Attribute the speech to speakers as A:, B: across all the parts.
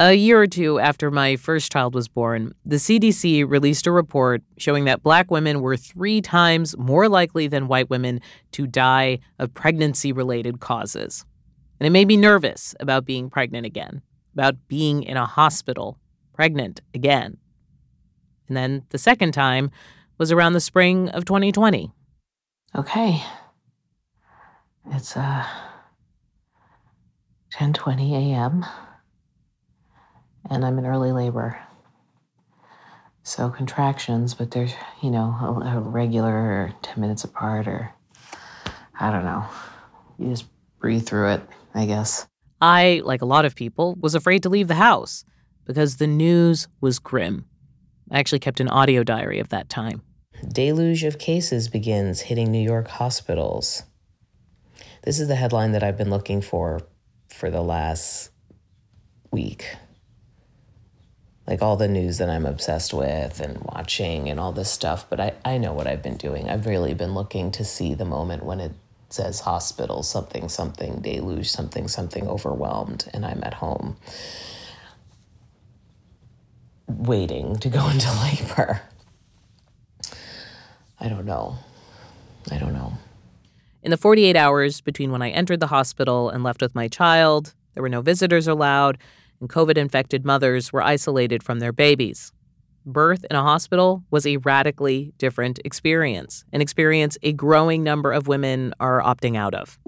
A: A year or two after my first child was born, the CDC released a report showing that black women were three times more likely than white women to die of pregnancy related causes. And it made me nervous about being pregnant again, about being in a hospital, pregnant again. And then the second time was around the spring of 2020.
B: Okay. It's uh 10:20 a.m and I'm in early labor. So contractions, but they're, you know, a, a regular or 10 minutes apart, or I don't know. You just breathe through it, I guess.
A: I, like a lot of people, was afraid to leave the house because the news was grim. I actually kept an audio diary of that time.
B: Deluge of cases begins hitting New York hospitals. This is the headline that I've been looking for for the last week like all the news that I'm obsessed with and watching and all this stuff, but I, I know what I've been doing. I've really been looking to see the moment when it says hospital, something, something, deluge, something, something, overwhelmed, and I'm at home waiting to go into labor. I don't know. I don't know.
A: In the 48 hours between when I entered the hospital and left with my child, there were no visitors allowed and COVID infected mothers were isolated from their babies. Birth in a hospital was a radically different experience, an experience a growing number of women are opting out of.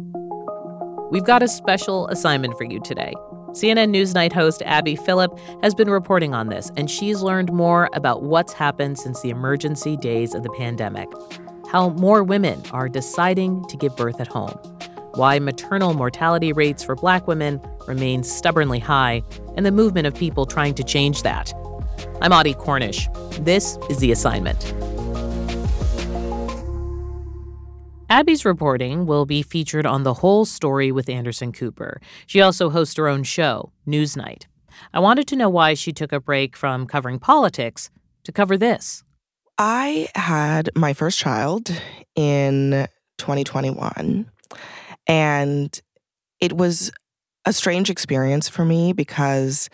A: We've got a special assignment for you today. CNN Newsnight host Abby Phillip has been reporting on this, and she's learned more about what's happened since the emergency days of the pandemic, how more women are deciding to give birth at home, why maternal mortality rates for black women remain stubbornly high, and the movement of people trying to change that. I'm Audie Cornish. This is The Assignment. Abby's reporting will be featured on The Whole Story with Anderson Cooper. She also hosts her own show, Newsnight. I wanted to know why she took a break from covering politics to cover this.
C: I had my first child in 2021. And it was a strange experience for me because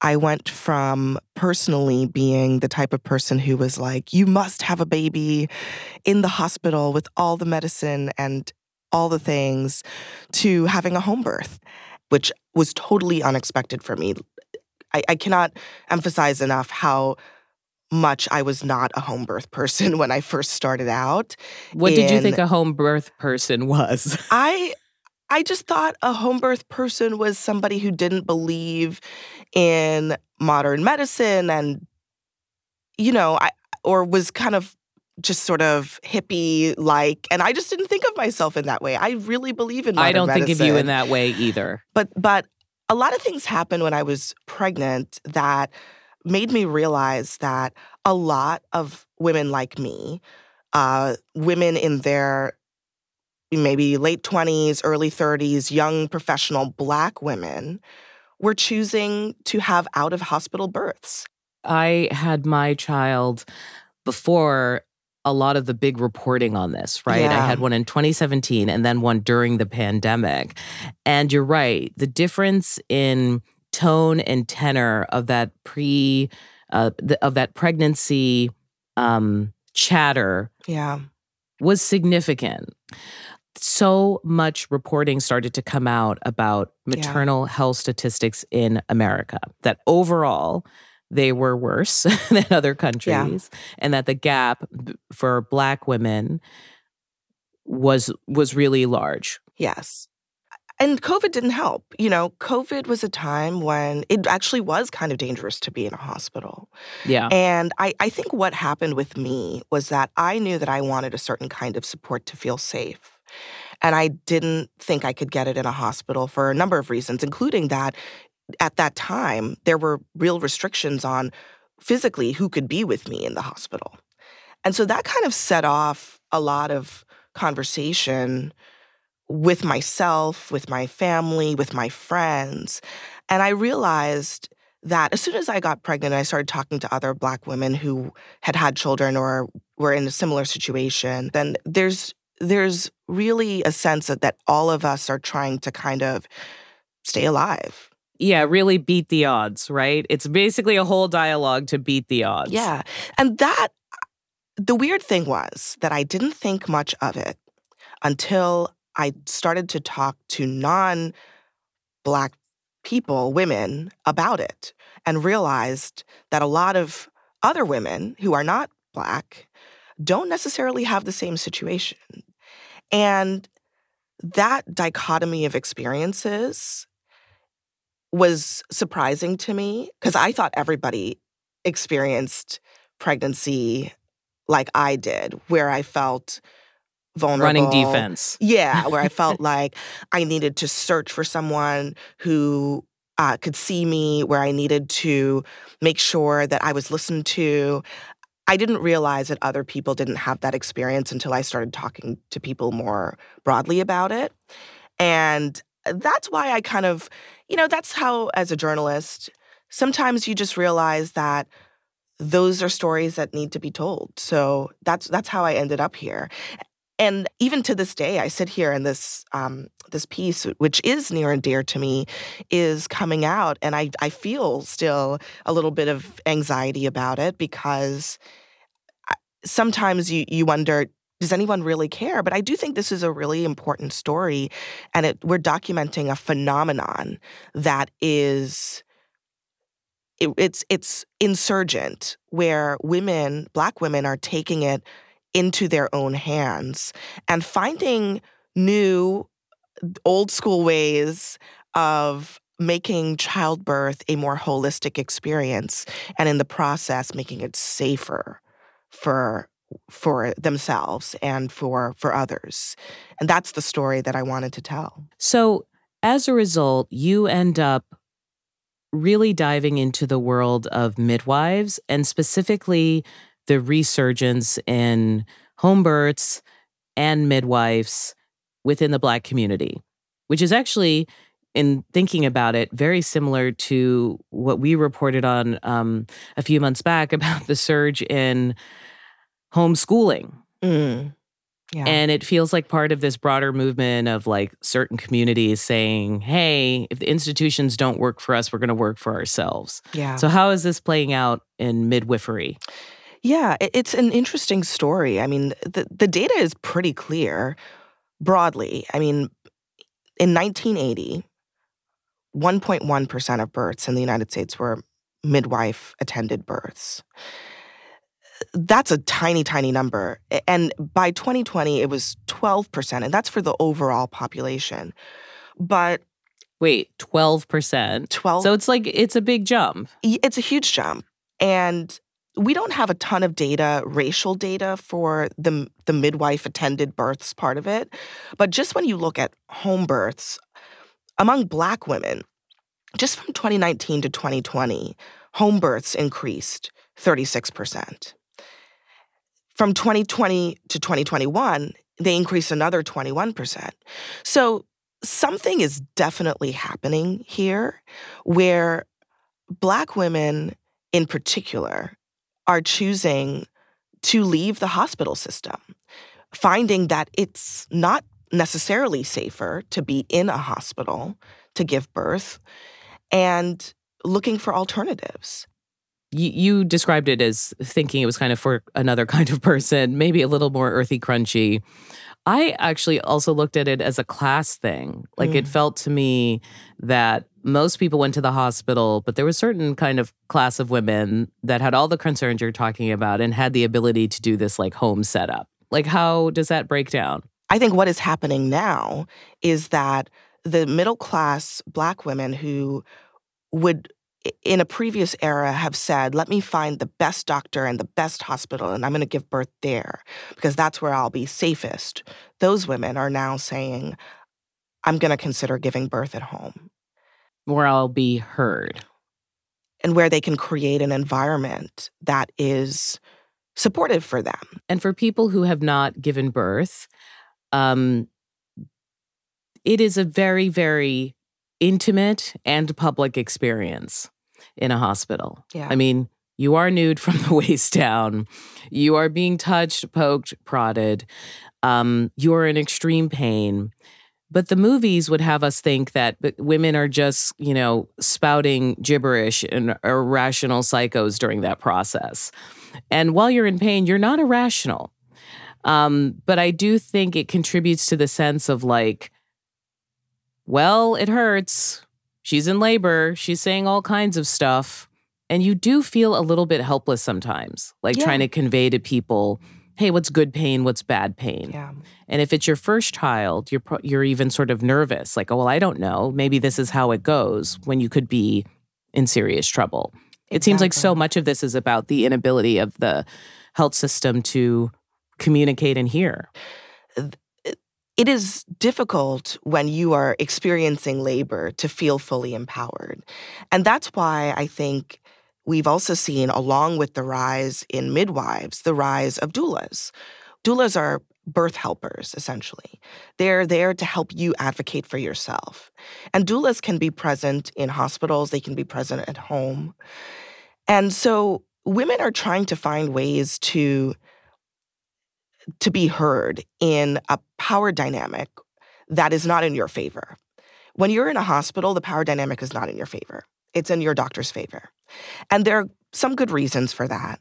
C: I went from personally being the type of person who was like, you must have a baby in the hospital with all the medicine and all the things to having a home birth, which was totally unexpected for me. I, I cannot emphasize enough how much I was not a home birth person when I first started out.
A: What did you think a home birth person was?
C: I I just thought a home birth person was somebody who didn't believe in modern medicine and you know, I or was kind of just sort of hippie like and I just didn't think of myself in that way. I really believe in
A: I don't
C: medicine.
A: think of you in that way either.
C: But but a lot of things happened when I was pregnant that made me realize that a lot of women like me, uh, women in their maybe late 20s, early 30s, young professional black women, were choosing to have out of hospital births.
A: I had my child before a lot of the big reporting on this, right?
C: Yeah.
A: I had one in 2017 and then one during the pandemic. And you're right, the difference in tone and tenor of that pre uh, the, of that pregnancy um, chatter
C: yeah
A: was significant so much reporting started to come out about maternal yeah. health statistics in America that overall they were worse than other countries yeah. and that the gap for black women was was really large.
C: Yes. And COVID didn't help. You know, COVID was a time when it actually was kind of dangerous to be in a hospital.
A: Yeah.
C: And I, I think what happened with me was that I knew that I wanted a certain kind of support to feel safe. And I didn't think I could get it in a hospital for a number of reasons, including that at that time, there were real restrictions on physically who could be with me in the hospital. And so that kind of set off a lot of conversation with myself, with my family, with my friends. And I realized that as soon as I got pregnant, I started talking to other Black women who had had children or were in a similar situation. Then there's there's really a sense that, that all of us are trying to kind of stay alive,
A: yeah, really beat the odds, right? It's basically a whole dialogue to beat the odds.
C: Yeah. And that, the weird thing was that I didn't think much of it until I started to talk to non Black people, women, about it and realized that a lot of other women who are not Black don't necessarily have the same situation. And that dichotomy of experiences was surprising to me because I thought everybody experienced pregnancy like I did, where I felt vulnerable.
A: Running defense.
C: Yeah, where I felt like I needed to search for someone who uh, could see me, where I needed to make sure that I was listened to. I didn't realize that other people didn't have that experience until I started talking to people more broadly about it. And that's why I kind of, you know, that's how, as a journalist, sometimes you just realize that those are stories that need to be told. So that's that's how I ended up here. And even to this day, I sit here and this um, this piece, which is near and dear to me, is coming out, and I I feel still a little bit of anxiety about it because sometimes you you wonder does anyone really care? But I do think this is a really important story, and it, we're documenting a phenomenon that is it, it's it's insurgent, where women, Black women, are taking it into their own hands and finding new, old school ways of making childbirth a more holistic experience, and in the process, making it safer for for themselves and for for others. And that's the story that I wanted to tell.
A: So, as a result, you end up really diving into the world of midwives and specifically the resurgence in home births and midwives within the Black community, which is actually, in thinking about it, very similar to what we reported on um, a few months back about the surge in homeschooling.
C: Mm.
A: Yeah. And it feels like part of this broader movement of like certain communities saying, hey, if the institutions don't work for us, we're going to work for ourselves.
C: Yeah.
A: So, how is this playing out in midwifery?
C: Yeah, it's an interesting story. I mean, the, the data is pretty clear broadly. I mean, in 1980, 1.1% of births in the United States were midwife attended births that's a tiny, tiny number. And by 2020, it was 12%, and that's for the overall population. But
A: wait, 12%?
C: 12.
A: So it's like, it's a big jump.
C: It's a huge jump. And we don't have a ton of data, racial data for the, the midwife attended births part of it. But just when you look at home births, among Black women, just from 2019 to 2020, home births increased 36%. From 2020 to 2021, they increased another 21%. So something is definitely happening here where Black women in particular are choosing to leave the hospital system, finding that it's not necessarily safer to be in a hospital to give birth and looking for alternatives
A: you, you described it as thinking it was kind of for another kind of person, maybe a little more earthy, crunchy. I actually also looked at it as a class thing. Like mm. it felt to me that most people went to the hospital, but there was certain kind of class of women that had all the concerns you're talking about and had the ability to do this like home setup. Like how does that break down?
C: I think what is happening now is that the middle class black women who would in a previous era have said, let me find the best doctor and the best hospital, and I'm going to give birth there because that's where I'll be safest. Those women are now saying, I'm going to consider giving birth at home.
A: Where I'll be heard.
C: And where they can create an environment that is supportive for them.
A: And for people who have not given birth, um, it is a very, very intimate and public experience in a hospital.
C: Yeah.
A: I mean, you are nude from the waist down. You are being touched, poked, prodded. Um, you are in extreme pain. But the movies would have us think that women are just, you know, spouting gibberish and irrational psychos during that process. And while you're in pain, you're not irrational. Um, but I do think it contributes to the sense of like, well, it hurts. She's in labor. She's saying all kinds of stuff. And you do feel a little bit helpless sometimes, like yeah. trying to convey to people, hey, what's good pain? What's bad pain?
C: Yeah.
A: And if it's your first child, you're you're even sort of nervous, like, oh well, I don't know. Maybe this is how it goes when you could be in serious trouble. Exactly. It seems like so much of this is about the inability of the health system to communicate and hear.
C: It is difficult when you are experiencing labor to feel fully empowered. And that's why I think we've also seen, along with the rise in midwives, the rise of doulas. Doulas are birth helpers, essentially. They're there to help you advocate for yourself. And doulas can be present in hospitals, they can be present at home. And so women are trying to find ways to to be heard in a power dynamic that is not in your favor. When you're in a hospital, the power dynamic is not in your favor. It's in your doctor's favor. And there are some good reasons for that.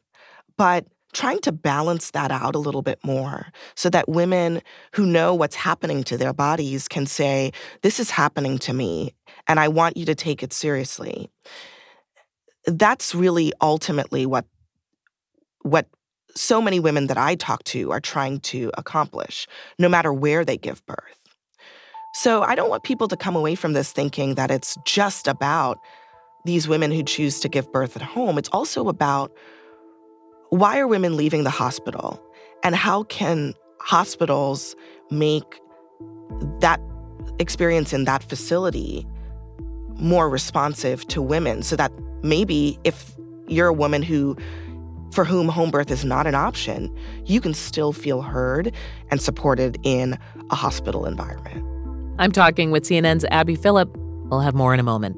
C: But trying to balance that out a little bit more so that women who know what's happening to their bodies can say, This is happening to me, and I want you to take it seriously. That's really ultimately what, what so many women that I talk to are trying to accomplish, no matter where they give birth. So I don't want people to come away from this thinking that it's just about these women who choose to give birth at home. It's also about why are women leaving the hospital? And how can hospitals make that experience in that facility more responsive to women so that maybe if you're a woman who for whom home birth is not an option, you can still feel heard and supported in a hospital environment.
A: I'm talking with CNN's Abby Phillip. We'll have more in a moment.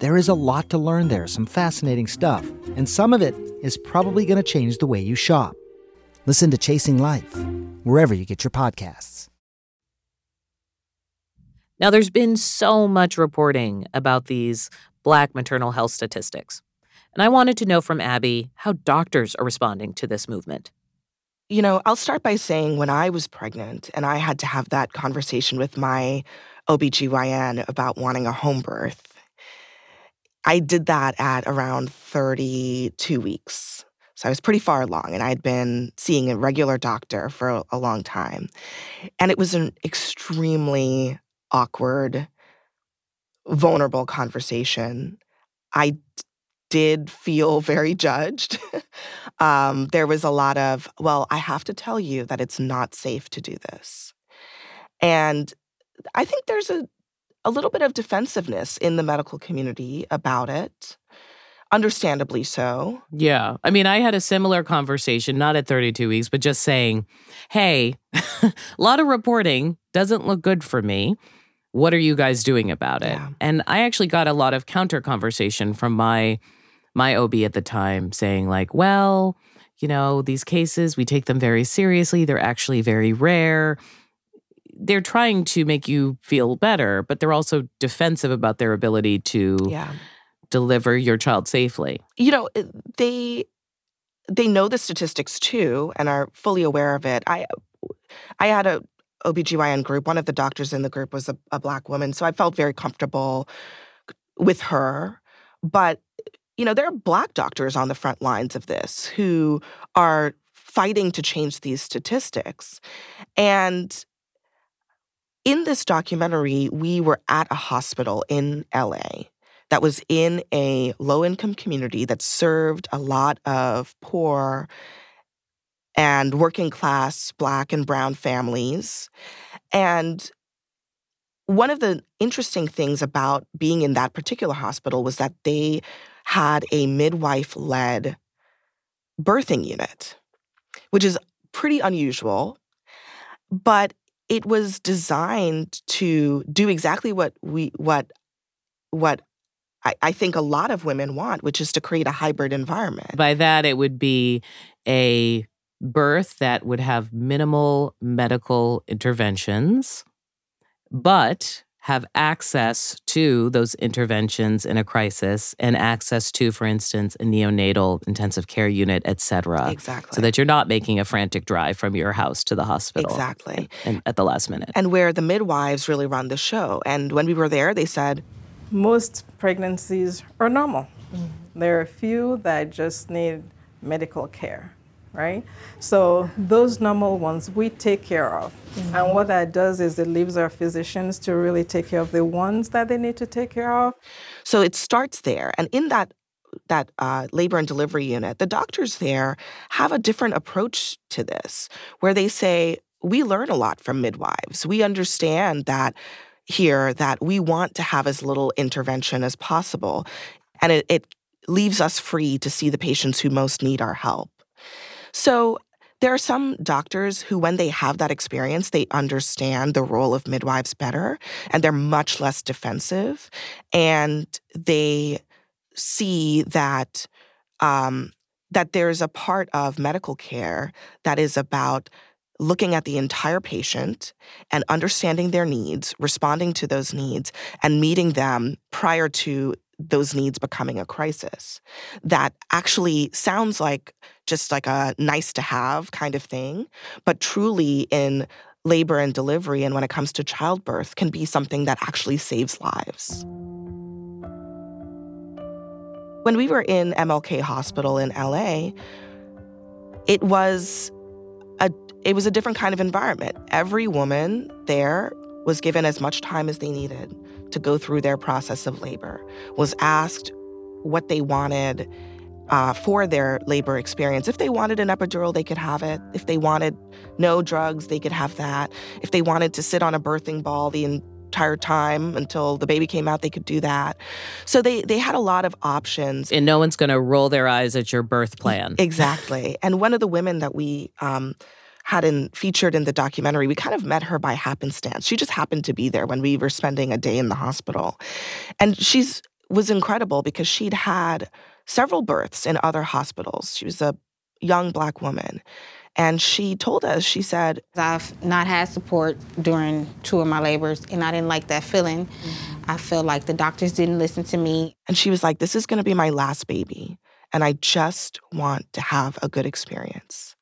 D: There is a lot to learn there, some fascinating stuff, and some of it is probably going to change the way you shop. Listen to Chasing Life, wherever you get your podcasts.
A: Now, there's been so much reporting about these Black maternal health statistics. And I wanted to know from Abby how doctors are responding to this movement.
C: You know, I'll start by saying when I was pregnant and I had to have that conversation with my OBGYN about wanting a home birth, I did that at around 32 weeks. So I was pretty far along, and I'd been seeing a regular doctor for a, a long time. And it was an extremely awkward, vulnerable conversation. I did feel very judged. um, there was a lot of, well, I have to tell you that it's not safe to do this. And I think there's a a little bit of defensiveness in the medical community about it. Understandably so.
A: Yeah. I mean, I had a similar conversation, not at 32 weeks, but just saying, hey, a lot of reporting doesn't look good for me. What are you guys doing about it? Yeah. And I actually got a lot of counter conversation from my my OB at the time saying, like, well, you know, these cases, we take them very seriously. They're actually very rare. They're trying to make you feel better, but they're also defensive about their ability to
C: Yeah.
A: deliver your child safely.
C: You know, they they know the statistics too and are fully aware of it. I I had a OBGYN group. One of the doctors in the group was a, a black woman, so I felt very comfortable with her. But you know, there are black doctors on the front lines of this who are fighting to change these statistics. And in this documentary, we were at a hospital in LA that was in a low income community that served a lot of poor and working class black and brown families. And one of the interesting things about being in that particular hospital was that they had a midwife led birthing unit, which is pretty unusual, but it was designed to do exactly what we what what I, I think a lot of women want, which is to create a hybrid environment.
A: By that, it would be a birth that would have minimal medical interventions, but have access to those interventions in a crisis and access to, for instance, a neonatal intensive care unit, et cetera.
C: exactly.
A: So that you're not making a frantic drive from your house to the hospital.
C: Exactly.
A: And at the last minute.
C: and where the midwives really run the show. And when we were there, they said,
E: most pregnancies are normal. Mm-hmm. There are a few that just need medical care, right? So those normal ones we take care of. And what that does is it leaves our physicians to really take care of the ones that they need to take care of.
C: So it starts there, and in that that uh, labor and delivery unit, the doctors there have a different approach to this, where they say we learn a lot from midwives. We understand that here that we want to have as little intervention as possible, and it, it leaves us free to see the patients who most need our help. So there are some doctors who, when they have that experience, they understand the role of midwives better and they're much less defensive. And they see that um, that there's a part of medical care that is about looking at the entire patient and understanding their needs, responding to those needs, and meeting them prior to those needs becoming a crisis. That actually sounds like just like a nice to have kind of thing, but truly in labor and delivery and when it comes to childbirth can be something that actually saves lives. When we were in MLK Hospital in LA, it was a it was a different kind of environment. Every woman there was given as much time as they needed to go through their process of labor, was asked what they wanted uh, for their labor experience. If they wanted an epidural, they could have it. If they wanted no drugs, they could have that. If they wanted to sit on a birthing ball the entire time until the baby came out, they could do that. So they they had a lot of options.
A: and no one's going to roll their eyes at your birth plan.
C: Exactly. And one of the women that we um, had in, featured in the documentary, we kind of met her by happenstance. She just happened to be there when we were spending a day in the hospital. And she's was incredible because she'd had several births in other hospitals. She was a young black woman. And she told us, she said,
F: I've not had support during two of my labors, and I didn't like that feeling. Mm-hmm. I felt like the doctors didn't listen to me.
C: and she was like, this is going to be my last baby. And I just want to have a good experience.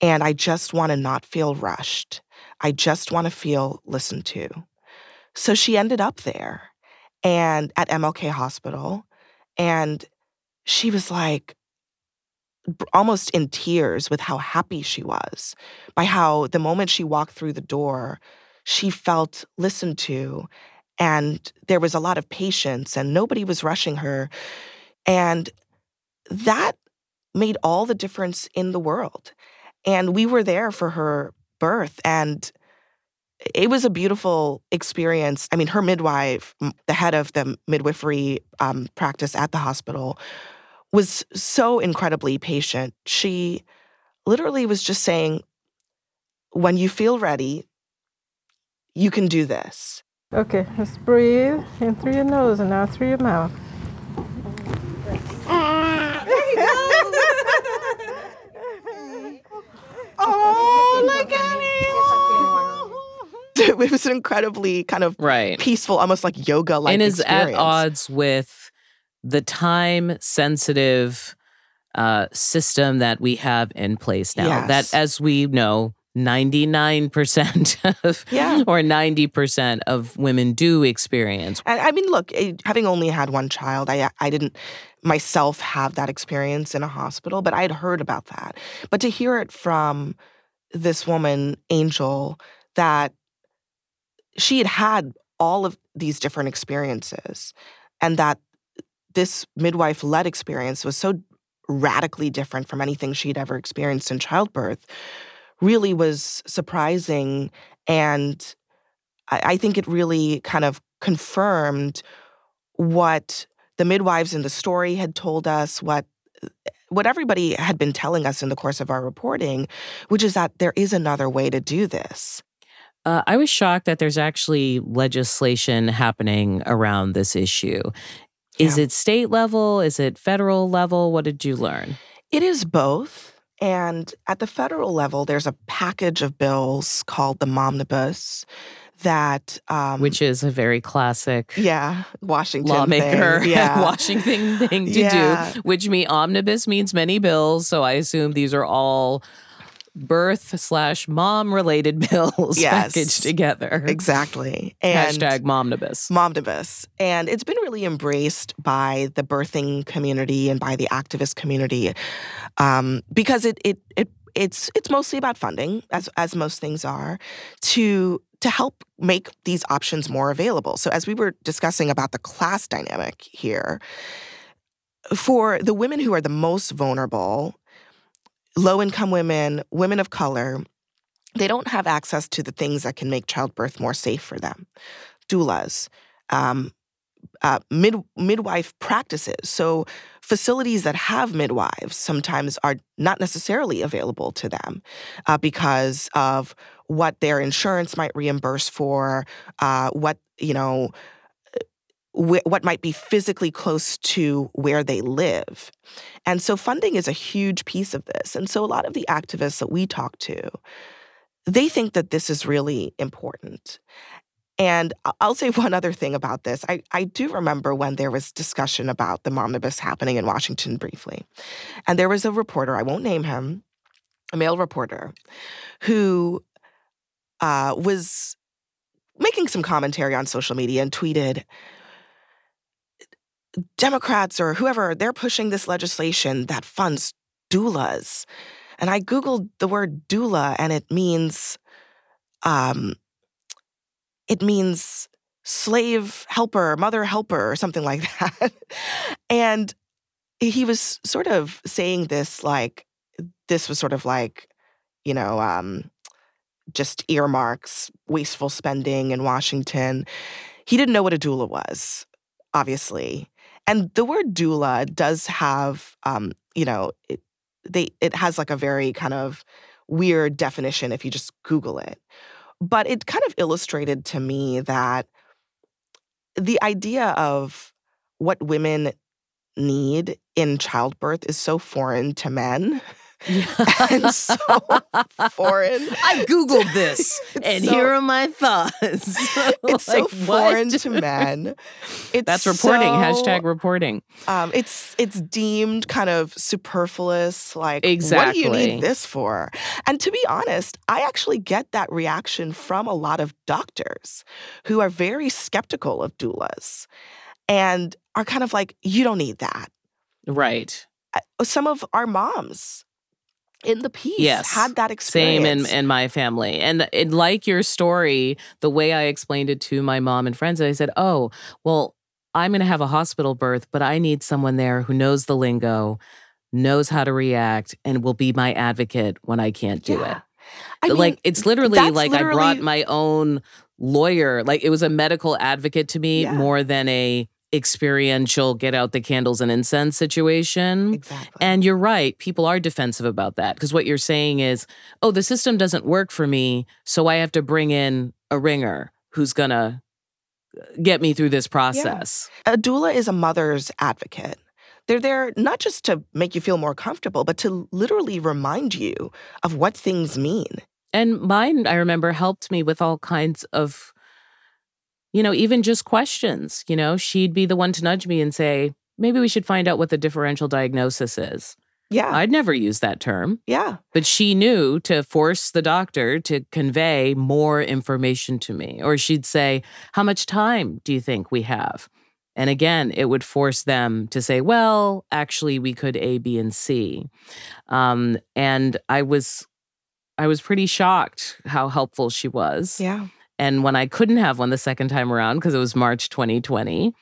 C: And I just want to not feel rushed. I just want to feel listened to. So she ended up there and at MLK Hospital. And she was like, almost in tears with how happy she was by how the moment she walked through the door, she felt listened to and there was a lot of patience and nobody was rushing her. And that made all the difference in the world. And we were there for her birth and it was a beautiful experience. I mean, her midwife, the head of the midwifery um, practice at the hospital, was so incredibly patient. She literally was just saying, when you feel ready, you can do this.
E: Okay, let's breathe in through your nose and out through your mouth.
F: Oh, look at
C: it was an incredibly kind of
A: Right.
C: peaceful, almost like yoga like
A: and is
C: experience.
A: at odds with the time sensitive uh, system that we have in place now.
C: Yes.
A: That, as we know, 99% of
C: Yeah.
A: or 90% of women do experience.
C: And I mean, look, eh, having only had one child, I I didn't myself have that experience in a hospital, but I had heard about that. But to hear it from this woman, Angel, that she had had all of these different experiences, and that this midwife led experience was so radically different from anything she'd ever experienced in childbirth really was surprising and I, I think it really kind of confirmed what the midwives in the story had told us, what what everybody had been telling us in the course of our reporting, which is that there is another way to do this.
A: Uh, I was shocked that there's actually legislation happening around this issue. Is
C: Yeah.
A: it state level? Is it federal level? What did you learn?
C: It is both. And at the federal level, there's a package of bills called the Momnibus that, um,
A: Which is a very classic
C: yeah, Washington
A: lawmaker
C: thing. yeah,
A: Washington thing to
C: Yeah.
A: do, which me omnibus means many bills. So I assume these are all birth slash mom related bills
C: Yes.
A: packaged together.
C: exactly. And
A: Hashtag momnibus.
C: Momnibus. And it's been really embraced by the birthing community and by the activist community um, because it, it, it, it's, it's mostly about funding, as, as most things are, to, to help make these options more available. So, as we were discussing about the class dynamic here, for the women who are the most vulnerable, low income women, women of color, they don't have access to the things that can make childbirth more safe for them. Doulas, um, uh, mid, midwife practices. So, facilities that have midwives sometimes are not necessarily available to them uh, because of what their insurance might reimburse for, uh, what, you know, wh- what might be physically close to where they live. And so funding is a huge piece of this. And so a lot of the activists that we talk to, they think that this is really important. And I'll say one other thing about this. I, I do remember when there was discussion about the momnibus happening in Washington briefly. And there was a reporter, I won't name him, a male reporter, who uh, was making some commentary on social media and tweeted, Democrats or whoever, they're pushing this legislation that funds doulas. And I Googled the word doula and it means um it means slave helper, mother helper, or something like that. and he was sort of saying this like this was sort of like, you know, um, just earmarks, wasteful spending in Washington. He didn't know what a doula was, obviously. And the word doula does have, um, you know, it, they it has like a very kind of weird definition if you just Google it. But it kind of illustrated to me that the idea of what women need in childbirth is so foreign to men and so foreign.
A: I Googled this and
C: so-
A: here are my thoughts.
C: It's so
A: Like,
C: foreign
A: what?
C: to men. It's
A: That's reporting.
C: so,
A: Hashtag reporting.
C: Um, it's it's deemed kind of superfluous. Like, what do you need this for? And to be honest, I actually get that reaction from a lot of doctors who are very skeptical of doulas and are kind of like, you don't need that.
A: Right.
C: Uh, Some of our moms in the piece
A: Yes.
C: had that experience.
A: Same in, in my family. And it, like your story, the way I explained it to my mom and friends, I said, oh, well, I'm going to have a hospital birth, but I need someone there who knows the lingo, knows how to react, and will be my advocate when I can't do
C: Yeah.
A: it.
C: I mean,
A: like it's literally like I brought my own lawyer. Like it was a medical advocate to me
C: Yeah.
A: more than a experiential get out the candles and incense situation.
C: exactly.
A: And you're right, people are defensive about that because what you're saying is, oh, the system doesn't work for me, so I have to bring in a ringer who's going to uh, get me through this process.
C: a doula is a mother's advocate. They're there not just to make you feel more comfortable, but to literally remind you of what things mean.
A: And mine, I remember, helped me with all kinds of, you know, even just questions. You know, she'd be the one to nudge me and say, maybe we should find out what the differential diagnosis is.
C: Yeah.
A: I'd never used that term.
C: Yeah.
A: But she knew to force the doctor to convey more information to me. Or she'd say, How much time do you think we have? And again, it would force them to say, Well, actually, we could A, B, and C. Um, and I was. I was pretty shocked how helpful she was.
C: Yeah.
A: And when I couldn't have one the second time around because it was March 2020,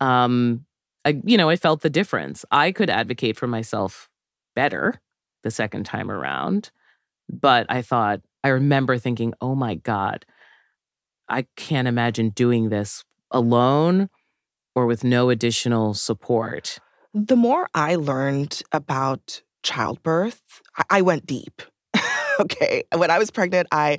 A: um, I, you know, I felt the difference. I could advocate for myself better the second time around. But I thought, I remember thinking, oh my God, I can't imagine doing this alone or with no additional support.
C: The more I learned about childbirth, I went deep. okay. When I was pregnant, I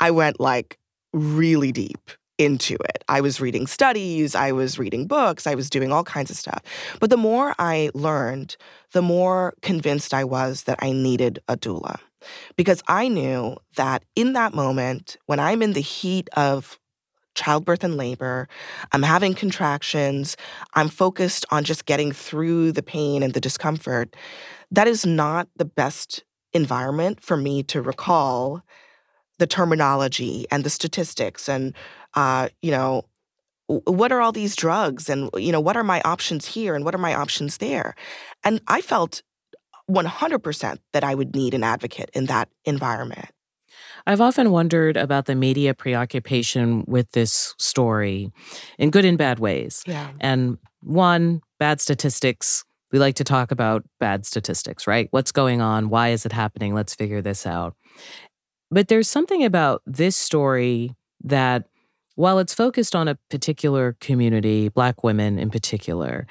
C: I went like really deep into it. I was reading studies, I was reading books, I was doing all kinds of stuff. But the more I learned, the more convinced I was that I needed a doula. Because I knew that in that moment, when I'm in the heat of childbirth and labor, I'm having contractions, I'm focused on just getting through the pain and the discomfort, that is not the best environment for me to recall the terminology and the statistics and uh, you know, what are all these drugs and you know what are my options here and what are my options there and i felt 100% that i would need an advocate in that environment
A: I've often wondered about the media preoccupation with this story in good and bad ways.
C: Yeah.
A: And one, bad statistics. We like to talk about bad statistics, right? What's going on? Why is it happening? Let's figure this out. But there's something about this story that while it's focused on a particular community, Black women in particular,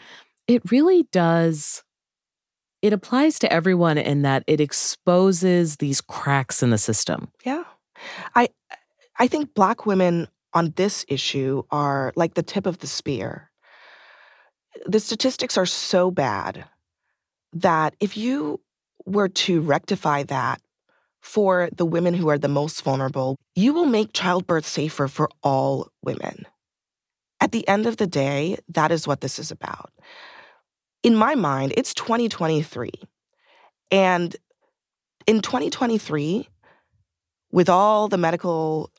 A: it really does. It applies to everyone in that it exposes these cracks in the system.
C: Yeah. I I think black women on this issue are like the tip of the spear. The statistics are so bad that if you were to rectify that for the women who are the most vulnerable, you will make childbirth safer for all women. At the end of the day, that is what this is about. In my mind, it's 2023. And in 2023, with all the medical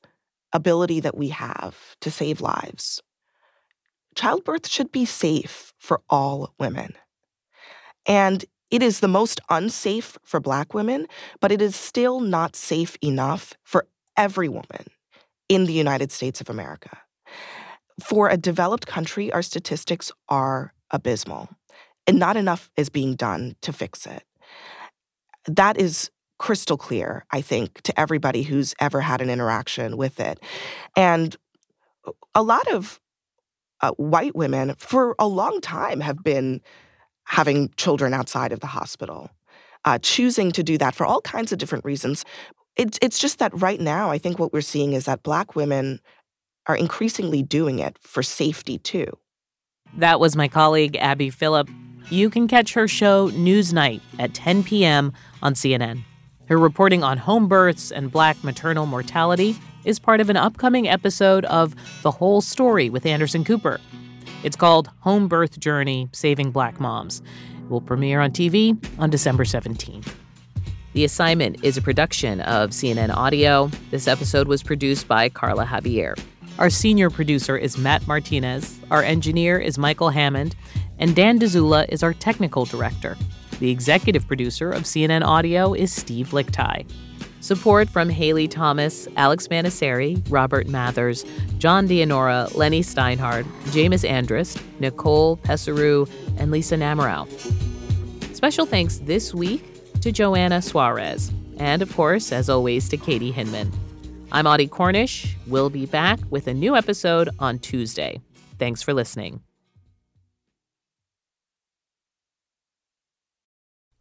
C: ability that we have to save lives, childbirth should be safe for all women. And it is the most unsafe for Black women, but it is still not safe enough for every woman in the United States of America. For a developed country, our statistics are abysmal, and not enough is being done to fix it. That is crystal clear, I think, to everybody who's ever had an interaction with it. And a lot of uh, white women, for a long time, have been having children outside of the hospital, uh, choosing to do that for all kinds of different reasons. It's, it's just that right now, I think what we're seeing is that Black women are increasingly doing it for safety too.
A: That was my colleague, Abby Phillip. You can catch her show Newsnight at 10 p.m. on CNN. Her reporting on home births and Black maternal mortality is part of an upcoming episode of The Whole Story with Anderson Cooper. It's called Home Birth Journey Saving Black Moms. It will premiere on TV on December 17th. The Assignment is a production of CNN Audio. This episode was produced by Carla Javier. Our senior producer is Matt Martinez. Our engineer is Michael Hammond. And Dan Dzula is our technical director. The executive producer of CNN Audio is Steve Lickteig. Support from Haley Thomas, Alex Manasseri, Robert Mathers, John Dianora, Lenny Steinhardt, James Andrist, Nicole Pesaru, and Lisa Namerow. Special thanks this week to Joanna Suarez, and of course, as always, to Katie Hinman. I'm Audie Cornish. We'll be back with a new episode on Tuesday. Thanks for listening.